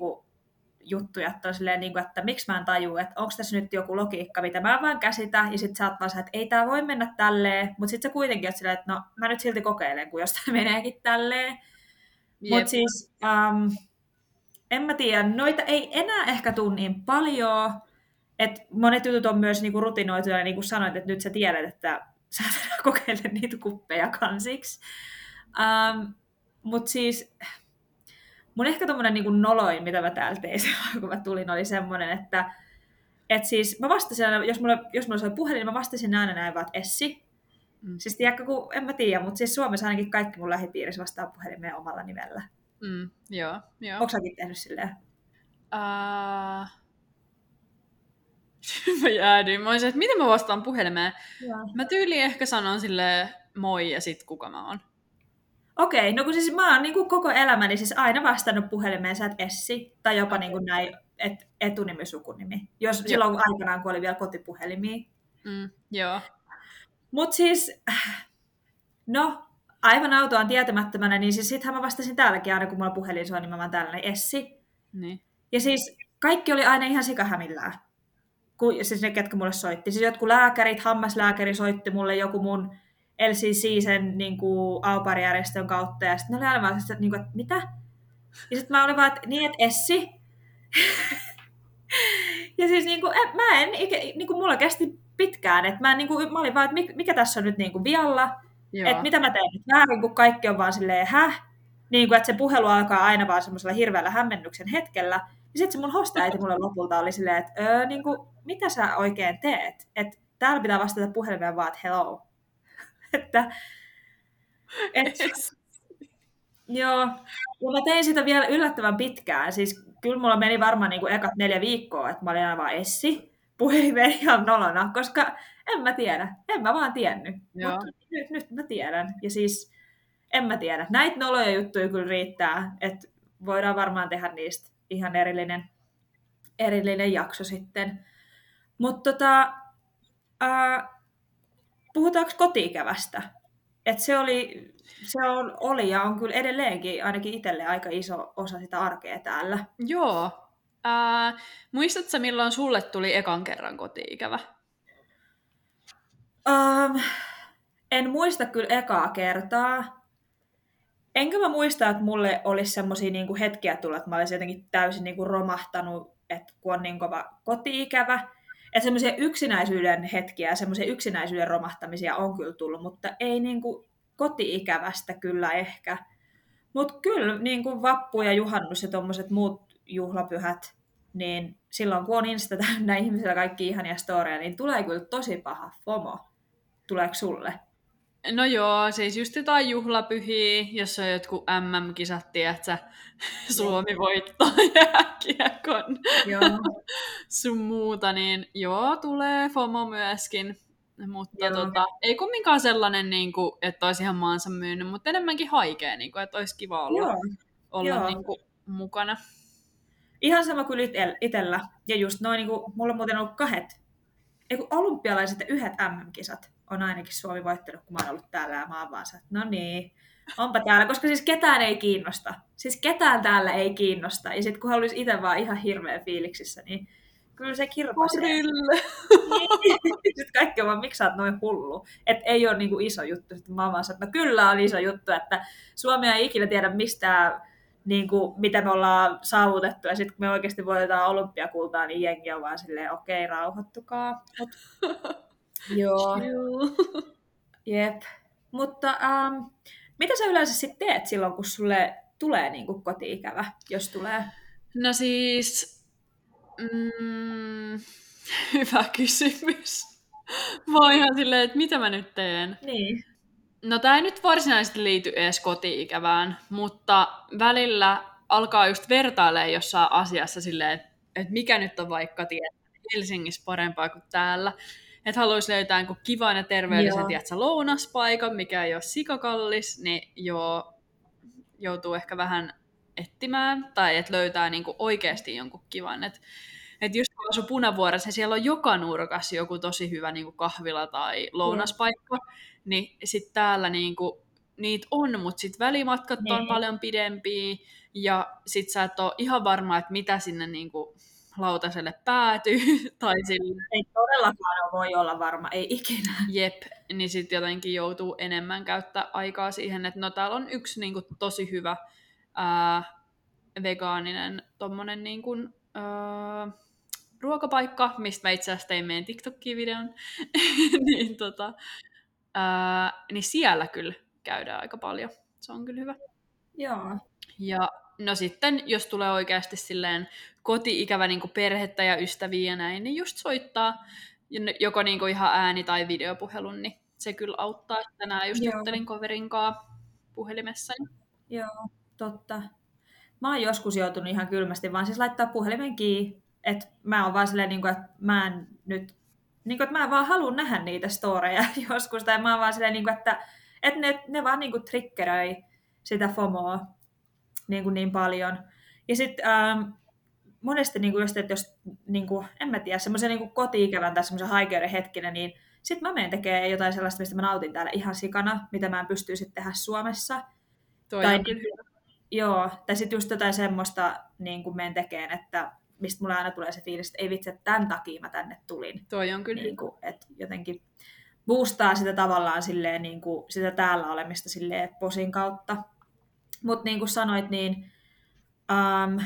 juttuja, että, on silleen, niin kuin, että miksi mä en taju, että onko tässä nyt joku logiikka, mitä mä en vaan käsitä, ja sitten sä oot vaan että ei tää voi mennä tälleen, mutta sitten sä kuitenkin oot silleen, että no mä nyt silti kokeilen, kun jostain *laughs* meneekin tälleen. Mutta siis, um, en mä tiedä, noita ei enää ehkä tule niin paljon, että monet jutut on myös niinku rutinoituja, niin kuin sanoit, että nyt sä tiedät, että sä et enää kokeile niitä kuppeja kansiksi. Um, Mutta siis mun ehkä tommonen niinku noloin, mitä mä täällä tein *laughs* silloin, kun mä tulin, oli semmoinen, että et siis mä vastasin aina, jos mulla, jos mulla soi puhelin, niin mä vastasin aina näin vaan, että Essi. Mm. Siis tiedätkö, kun, en mä tiedä, mutta siis Suomessa ainakin kaikki mun lähipiirissä vastaa puhelimeen omalla nimellä. Mm, joo, joo. Onko säkin tehnyt silleen? Uh... *laughs* mä jäädyin. Mä olisin, että miten mä vastaan puhelimeen? Joo. Mä tyyliin ehkä sanon sille moi ja sit kuka mä oon. Okei, no kun siis mä oon niin kuin koko elämäni siis aina vastannut puhelimeen, sä et Essi, tai jopa niin kuin näin, et, etunimi, sukunimi. Jos, Joo. silloin kun aikanaan, kun oli vielä kotipuhelimia. Mm, joo. Mutta siis, no, aivan autoaan tietämättömänä, niin siis sittenhän mä vastasin täälläkin aina, kun mulla puhelin soi, niin mä vaan tällainen Essi. Niin. Ja siis kaikki oli aina ihan sikahämillään. Kun, siis ne, ketkä mulle soitti. Siis jotkut lääkärit, hammaslääkäri soitti mulle joku mun LCC sen niin auparijärjestön kautta. Ja sitten ne oli aina vaan, että, niin kuin, että mitä? Ja sitten mä olin vaan, että niin, että Essi. *laughs* ja siis niin kuin, mä en, niin kuin mulla kesti pitkään, että mä, niin kuin, mä olin vaan, että mikä tässä on nyt niin kuin vialla, Joo. että mitä mä teen nyt väärin, kun kaikki on vaan silleen, häh? Niin kuin, että se puhelu alkaa aina vaan semmoisella hirveällä hämmennyksen hetkellä. Ja sitten se mun hostaäiti mulle lopulta oli silleen, että öö, niin kuin, mitä sä oikein teet? Että täällä pitää vastata puhelimeen vaan, että hello. Että, et, joo. Ja mä tein sitä vielä yllättävän pitkään. Siis kyllä mulla meni varmaan niin kuin ekat neljä viikkoa, että mä olin aina vaan Essi puhelimeen ihan nolona, koska en mä tiedä. En mä vaan tiennyt. Mutta nyt, nyt mä tiedän. Ja siis en mä tiedä. Näitä noloja juttuja kyllä riittää, että voidaan varmaan tehdä niistä ihan erillinen, erillinen jakso sitten. Mutta tota, äh, puhutaanko kotiikävästä? Et se oli, se on, oli ja on kyllä edelleenkin ainakin itselle aika iso osa sitä arkea täällä. Joo. Äh, muistatko milloin sulle tuli ekan kerran kotiikävä? Um, en muista kyllä ekaa kertaa. Enkä mä muista, että mulle olisi semmoisia niinku hetkiä tullut, että mä olisin jotenkin täysin niinku romahtanut, että kun on niin kova kotiikävä. Että semmoisia yksinäisyyden hetkiä semmoisia yksinäisyyden romahtamisia on kyllä tullut, mutta ei niinku kotiikävästä kyllä ehkä. Mutta kyllä niin kuin vappu ja juhannus ja tuommoiset muut juhlapyhät, niin silloin kun on Insta täynnä ihmisillä kaikki ihania storeja, niin tulee kyllä tosi paha FOMO. Tuleeko sulle? No joo, siis just jotain juhlapyhiä, jos on jotkut MM-kisat, että *laughs* Suomi voittaa *laughs* jääkiekon joo. *laughs* sun muuta, niin joo, tulee FOMO myöskin. Mutta tota, ei kumminkaan sellainen, niin kuin, että olisi ihan maansa myynyt, mutta enemmänkin haikea, niin kuin, että olisi kiva olla, joo. olla joo. Niin kuin, mukana. Ihan sama kuin itsellä. Ja just noin, niin kuin, mulla on muuten ollut kahdet, ei kun olympialaiset ja yhdet MM-kisat on ainakin Suomi voittanut, kun mä oon ollut täällä ja mä oon vaan no niin, onpa täällä, koska siis ketään ei kiinnosta. Siis ketään täällä ei kiinnosta. Ja sitten kun haluaisi itse vaan ihan hirveän fiiliksissä, niin kyllä se kirpasee. Sitten kaikki on vaan, miksi sä oot noin hullu. Että ei ole niinku iso juttu. Sitten mä oon vaan että no kyllä on iso juttu, että Suomi ei ikinä tiedä mistään niin kuin, mitä me ollaan saavutettu. Ja sitten kun me oikeasti voitetaan olympiakultaa, niin jengi on vaan silleen, okei, okay, rauhoittukaa. Mut, *laughs* joo. Jep. Mutta ähm, mitä sä yleensä sitten teet silloin, kun sulle tulee niin kuin koti-ikävä, jos tulee? No siis, mm, *laughs* hyvä kysymys. Mä oon ihan silleen, että mitä mä nyt teen? Niin. No tämä ei nyt varsinaisesti liity edes koti-ikävään, mutta välillä alkaa just vertailemaan jossain asiassa silleen, että mikä nyt on vaikka tiedä, Helsingissä parempaa kuin täällä. Että haluaisi löytää niin kivan ja terveellisen tiedätkö, lounaspaikan, mikä ei ole sikakallis, niin joo, joutuu ehkä vähän etsimään, tai että löytää niin kuin oikeasti jonkun kivan. Että et just kun asuu Punavuoressa, niin siellä on joka nurkassa joku tosi hyvä niin kuin kahvila tai lounaspaikka, mm. niin sitten täällä niin kuin, niitä on, mutta sitten välimatkat niin. on paljon pidempiä, ja sitten sä et ole ihan varma, että mitä sinne niin kuin, lautaselle päätyy. *laughs* tai sille. Ei todellakaan voi olla varma, ei ikinä. Jep, niin sitten jotenkin joutuu enemmän käyttää aikaa siihen, että no täällä on yksi niin kuin, tosi hyvä ää, vegaaninen tommonen niin kuin, ää, ruokapaikka, mistä mä itse asiassa tein meidän TikTok-videon, *laughs* niin, tota, ää, niin siellä kyllä käydään aika paljon. Se on kyllä hyvä. Joo. Ja no sitten, jos tulee oikeasti silleen koti-ikävä niin perhettä ja ystäviä ja näin, niin just soittaa joko niin kuin ihan ääni- tai videopuhelun, niin se kyllä auttaa. Tänään just Joo. juttelin koverinkaa puhelimessa. Joo, totta. Mä oon joskus joutunut ihan kylmästi vaan siis laittaa puhelimen kiinni että mä oon vaan silleen, niin kuin, että mä en nyt, niin kuin, että mä en vaan halua nähdä niitä storeja *laughs* joskus, tai mä oon vaan silleen, niin kuin, että, että ne, ne vaan niin kuin triggeröi sitä FOMOa niin, kuin niin paljon. Ja sitten ähm, monesti niin kuin just, että jos, niin kuin, en mä tiedä, semmoisen niin koti-ikävän tai semmoisen haikeuden hetkinä, niin sitten mä menen tekemään jotain sellaista, mistä mä nautin täällä ihan sikana, mitä mä en pysty sitten tehdä Suomessa. Toi tai, kyllä Joo, tai sitten just jotain semmoista niin kuin menen tekemään, että mistä mulla aina tulee se fiilis, että ei vitsi, että tämän takia mä tänne tulin. Toi on kyllä Niin kuin, että jotenkin boostaa sitä tavallaan silleen, niin kuin, sitä täällä olemista silleen posin kautta. Mutta niin kuin sanoit, niin um,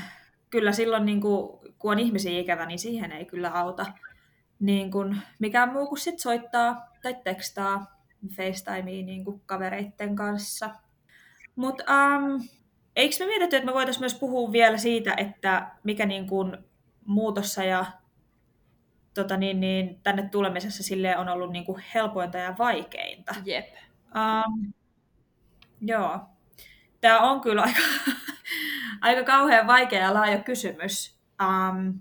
kyllä silloin, niin kuin, kun on ihmisiä ikävä, niin siihen ei kyllä auta niin kuin, mikään muu kuin sit soittaa tai tekstaa FaceTimea niin kuin kavereitten kanssa. Mutta um, eikö me mietitty, että me voitaisiin myös puhua vielä siitä, että mikä niin kuin muutossa ja tota niin, niin, tänne tulemisessa sille on ollut niin kuin helpointa ja vaikeinta. Jep. Um, joo. Tämä on kyllä aika, *laughs* aika kauhean vaikea ja laaja kysymys. Um,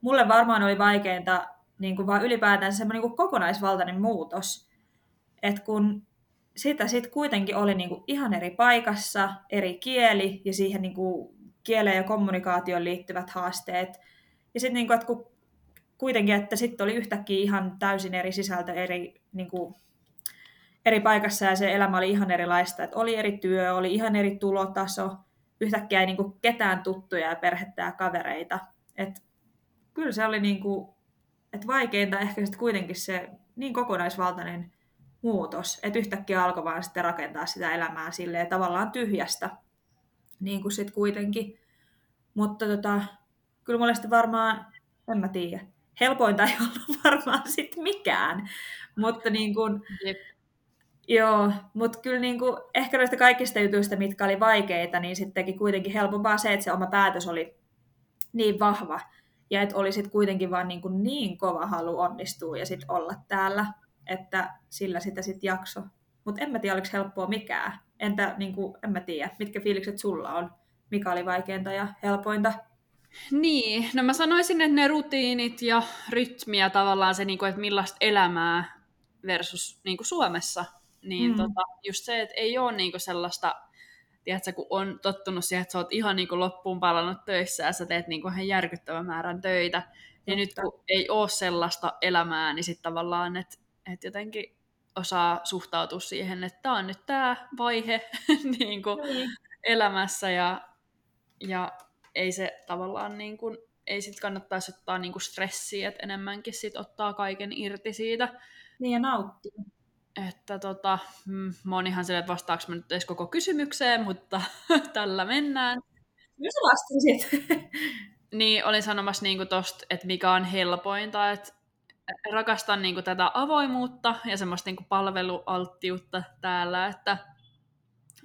mulle varmaan oli vaikeinta niin kuin vaan ylipäätään semmoinen niin kuin kokonaisvaltainen muutos. Et kun sitä sitten kuitenkin oli niin kuin ihan eri paikassa, eri kieli ja siihen niin kuin kieleen ja kommunikaatioon liittyvät haasteet. Ja sitten niin kuin, että kuitenkin, että sitten oli yhtäkkiä ihan täysin eri sisältö eri, niin kuin, eri paikassa ja se elämä oli ihan erilaista. Että oli eri työ, oli ihan eri tulotaso, yhtäkkiä ei niin kuin ketään tuttuja ja perhettä ja kavereita. Et kyllä se oli niin kuin, että vaikeinta ehkä sitten kuitenkin se niin kokonaisvaltainen muutos, että yhtäkkiä alkoi vaan sitten rakentaa sitä elämää silleen tavallaan tyhjästä, niin kuin sitten kuitenkin. Mutta tota, kyllä mulle sitten varmaan, en mä tiedä, helpointa ei *laughs* ollut varmaan sitten mikään. Mutta niin kuin. Joo, mutta kyllä niin kuin, ehkä noista kaikista jutuista, mitkä oli vaikeita, niin sitten teki kuitenkin helpompaa se, että se oma päätös oli niin vahva. Ja että oli sitten kuitenkin vaan niin, kuin niin kova halu onnistua ja sitten olla täällä, että sillä sitä sitten jakso. Mutta en mä tiedä, oliko helppoa mikään. Entä, niin kuin, en mä tiedä, mitkä fiilikset sulla on? Mikä oli vaikeinta ja helpointa? Niin, no mä sanoisin, että ne rutiinit ja rytmi ja tavallaan se, niin kuin, että millaista elämää versus niin kuin Suomessa, niin Mm. mm. tota, just se, että ei ole niin kuin sellaista, tiedätkö, kun on tottunut siihen, että sä oot ihan niin kuin loppuun palannut töissä ja sä teet niin kuin ihan järkyttävän määrän töitä, niin nyt kun ei ole sellaista elämää, niin sitten tavallaan, että, että jotenkin osaa suhtautua siihen, että tämä on nyt tämä vaihe *laughs* niin kuin elämässä ja, ja ei se tavallaan niin kuin, ei sit kannattaisi ottaa niin kuin stressiä, että enemmänkin sit ottaa kaiken irti siitä. Niin ja nauttii. Että tota, mm, mä oon ihan silleen, että vastaaks mä nyt edes koko kysymykseen, mutta *laughs* tällä mennään. Kyllä sä vastasit. Niin, olin sanomassa niinku tosta, että mikä on helpointa, että rakastan niinku tätä avoimuutta ja semmoista niinku palvelualttiutta täällä, että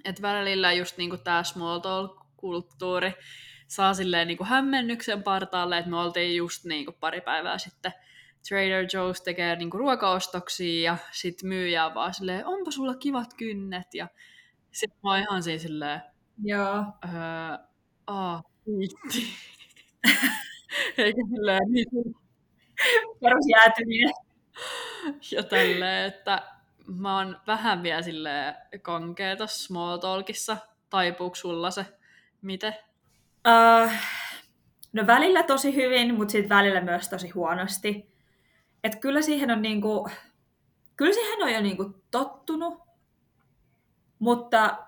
et välillä just niinku tämä small talk-kulttuuri saa silleen niinku hämmennyksen partaalle, että me oltiin just niinku pari päivää sitten Trader Joe's tekee niinku ruokaostoksia ja sit myyjä on vaan silleen, onpa sulla kivat kynnet ja sit mä oon ihan siinä silleen, Joo. öö, aa, kiitti. *laughs* Eikä silleen niin Perusjäätyminen. ja tälleen, että mä oon vähän vielä silleen kankea tossa small talkissa. Taipuuko sulla se? Miten? Uh, no välillä tosi hyvin, mutta sitten välillä myös tosi huonosti. Et kyllä siihen on niinku, kyllä siihen on jo niinku tottunut, mutta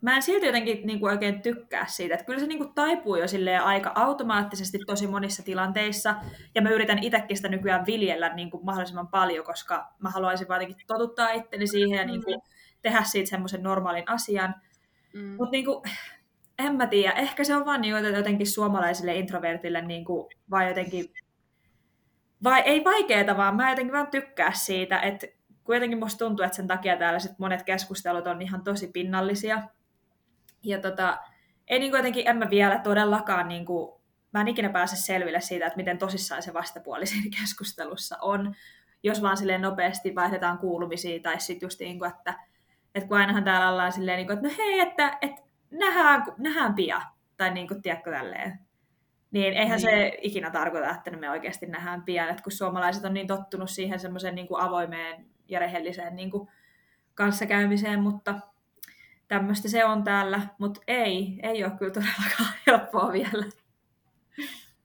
mä en silti jotenkin niinku oikein tykkää siitä. Et kyllä se niinku taipuu jo aika automaattisesti tosi monissa tilanteissa. Ja mä yritän itsekin sitä nykyään viljellä niinku mahdollisimman paljon, koska mä haluaisin vaan totuttaa itteni siihen ja niinku tehdä siitä semmoisen normaalin asian. Mm. Mutta niinku, en mä tiedä, ehkä se on vaan niin, että jotenkin suomalaisille introvertille niin kuin, vai jotenkin, vai ei vaikeeta, vaan mä jotenkin vaan tykkää siitä, että kuitenkin musta tuntuu, että sen takia täällä sit monet keskustelut on ihan tosi pinnallisia. Ja tota, ei niin jotenkin, en mä vielä todellakaan, niin kuin, mä en ikinä pääse selville siitä, että miten tosissaan se vastapuoli siinä *laughs* keskustelussa on, jos vaan silleen nopeasti vaihdetaan kuulumisia, tai sitten just niin kuin, että, että kun ainahan täällä ollaan silleen, niin kuin, että no hei, että, että nähdään, nähdään pian, tai niin kuin, tiedätkö tälleen. Niin eihän niin. se ikinä tarkoita, että me oikeasti nähdään pian, että kun suomalaiset on niin tottunut siihen semmoiseen niin kuin avoimeen ja rehelliseen niin kuin kanssakäymiseen, mutta tämmöistä se on täällä, mutta ei, ei ole kyllä todellakaan *laughs* helppoa vielä.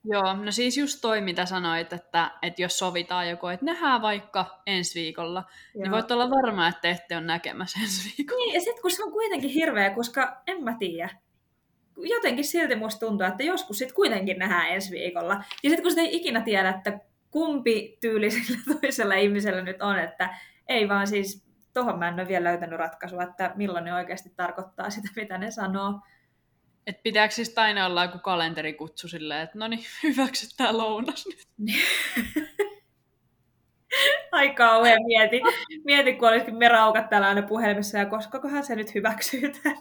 Joo, no siis just toi, mitä sanoit, että, että jos sovitaan joku, että nähdään vaikka ensi viikolla, Joo. niin voit olla varma, että ette ole näkemässä ensi viikolla. Niin, ja sitten kun se on kuitenkin hirveä, koska en mä tiedä. Jotenkin silti musta tuntuu, että joskus sitten kuitenkin nähdään ensi viikolla. Ja sitten kun sitä ei ikinä tiedä, että kumpi tyyli sillä *laughs* toisella ihmisellä nyt on, että ei vaan siis, tohon mä en ole vielä löytänyt ratkaisua, että milloin ne oikeasti tarkoittaa sitä, mitä ne sanoo. Et pitääkö siis aina olla joku kalenterikutsu silleen, että no niin, *laughs* hyväksytään lounas nyt. *laughs* Ai kauhean mieti. Mieti, kun olisikin me raukat täällä aina puhelimessa ja koskakohan se nyt hyväksyy tämän.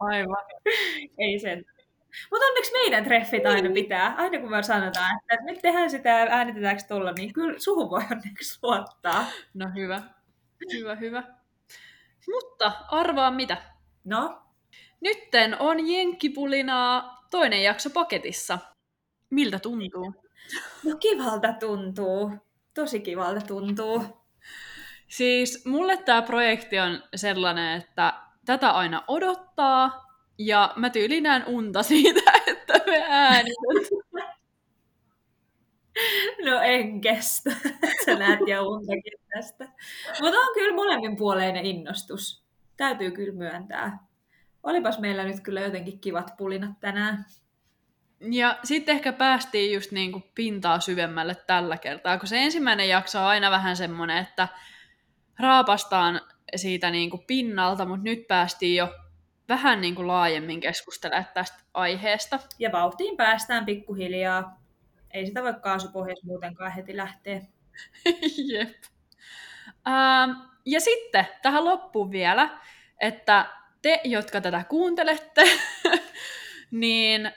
Aivan. *laughs* Ei sen. Mutta onneksi meidän treffit aina pitää. Aina kun me sanotaan, että nyt tehdään sitä ja äänitetäänkö tuolla, niin kyllä suhun voi onneksi luottaa. No hyvä. Hyvä, hyvä. Mutta arvaa mitä? No? Nytten on Jenkkipulinaa toinen jakso paketissa. Miltä tuntuu? No kivalta tuntuu. Tosi kivalta tuntuu. Siis mulle tämä projekti on sellainen, että tätä aina odottaa, ja mä tyylinään unta siitä, *laughs* että me äänitetään. No en kestä. Sä näet jo untakin tästä. Mutta on kyllä molemmin puoleinen innostus. Täytyy kyllä myöntää. Olipas meillä nyt kyllä jotenkin kivat pulinat tänään. Ja sitten ehkä päästiin just niin kuin pintaa syvemmälle tällä kertaa, kun se ensimmäinen jakso on aina vähän semmoinen, että raapastaan siitä niin kuin pinnalta, mutta nyt päästiin jo vähän niin kuin laajemmin keskustelemaan tästä aiheesta. Ja vauhtiin päästään pikkuhiljaa. Ei sitä voi kaasupohjassa muutenkaan heti lähteä. *laughs* Jep. Ähm, ja sitten tähän loppuun vielä, että te, jotka tätä kuuntelette, *laughs* niin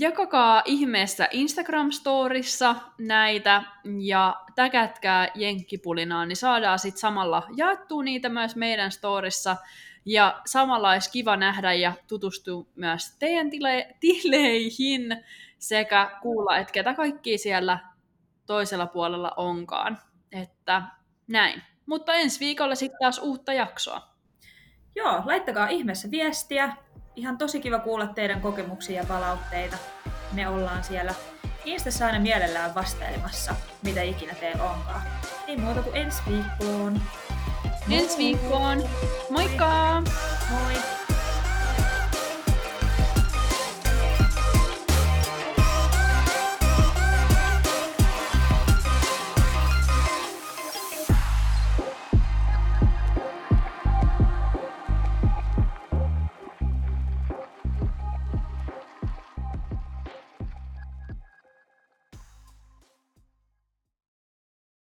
jakakaa ihmeessä Instagram-storissa näitä ja täkätkää Jenkkipulinaa, niin saadaan sitten samalla jaettua niitä myös meidän storissa. Ja samalla olisi kiva nähdä ja tutustua myös teidän tile- tileihin sekä kuulla, että ketä kaikki siellä toisella puolella onkaan. Että näin. Mutta ensi viikolla sitten taas uutta jaksoa. Joo, laittakaa ihmeessä viestiä. Ihan tosi kiva kuulla teidän kokemuksia ja palautteita. Me ollaan siellä Instassa aina mielellään vastailemassa, mitä ikinä teillä onkaan. Ei muuta kuin ensi viikkoon. Ensi viikkoon. Moikka! Moi!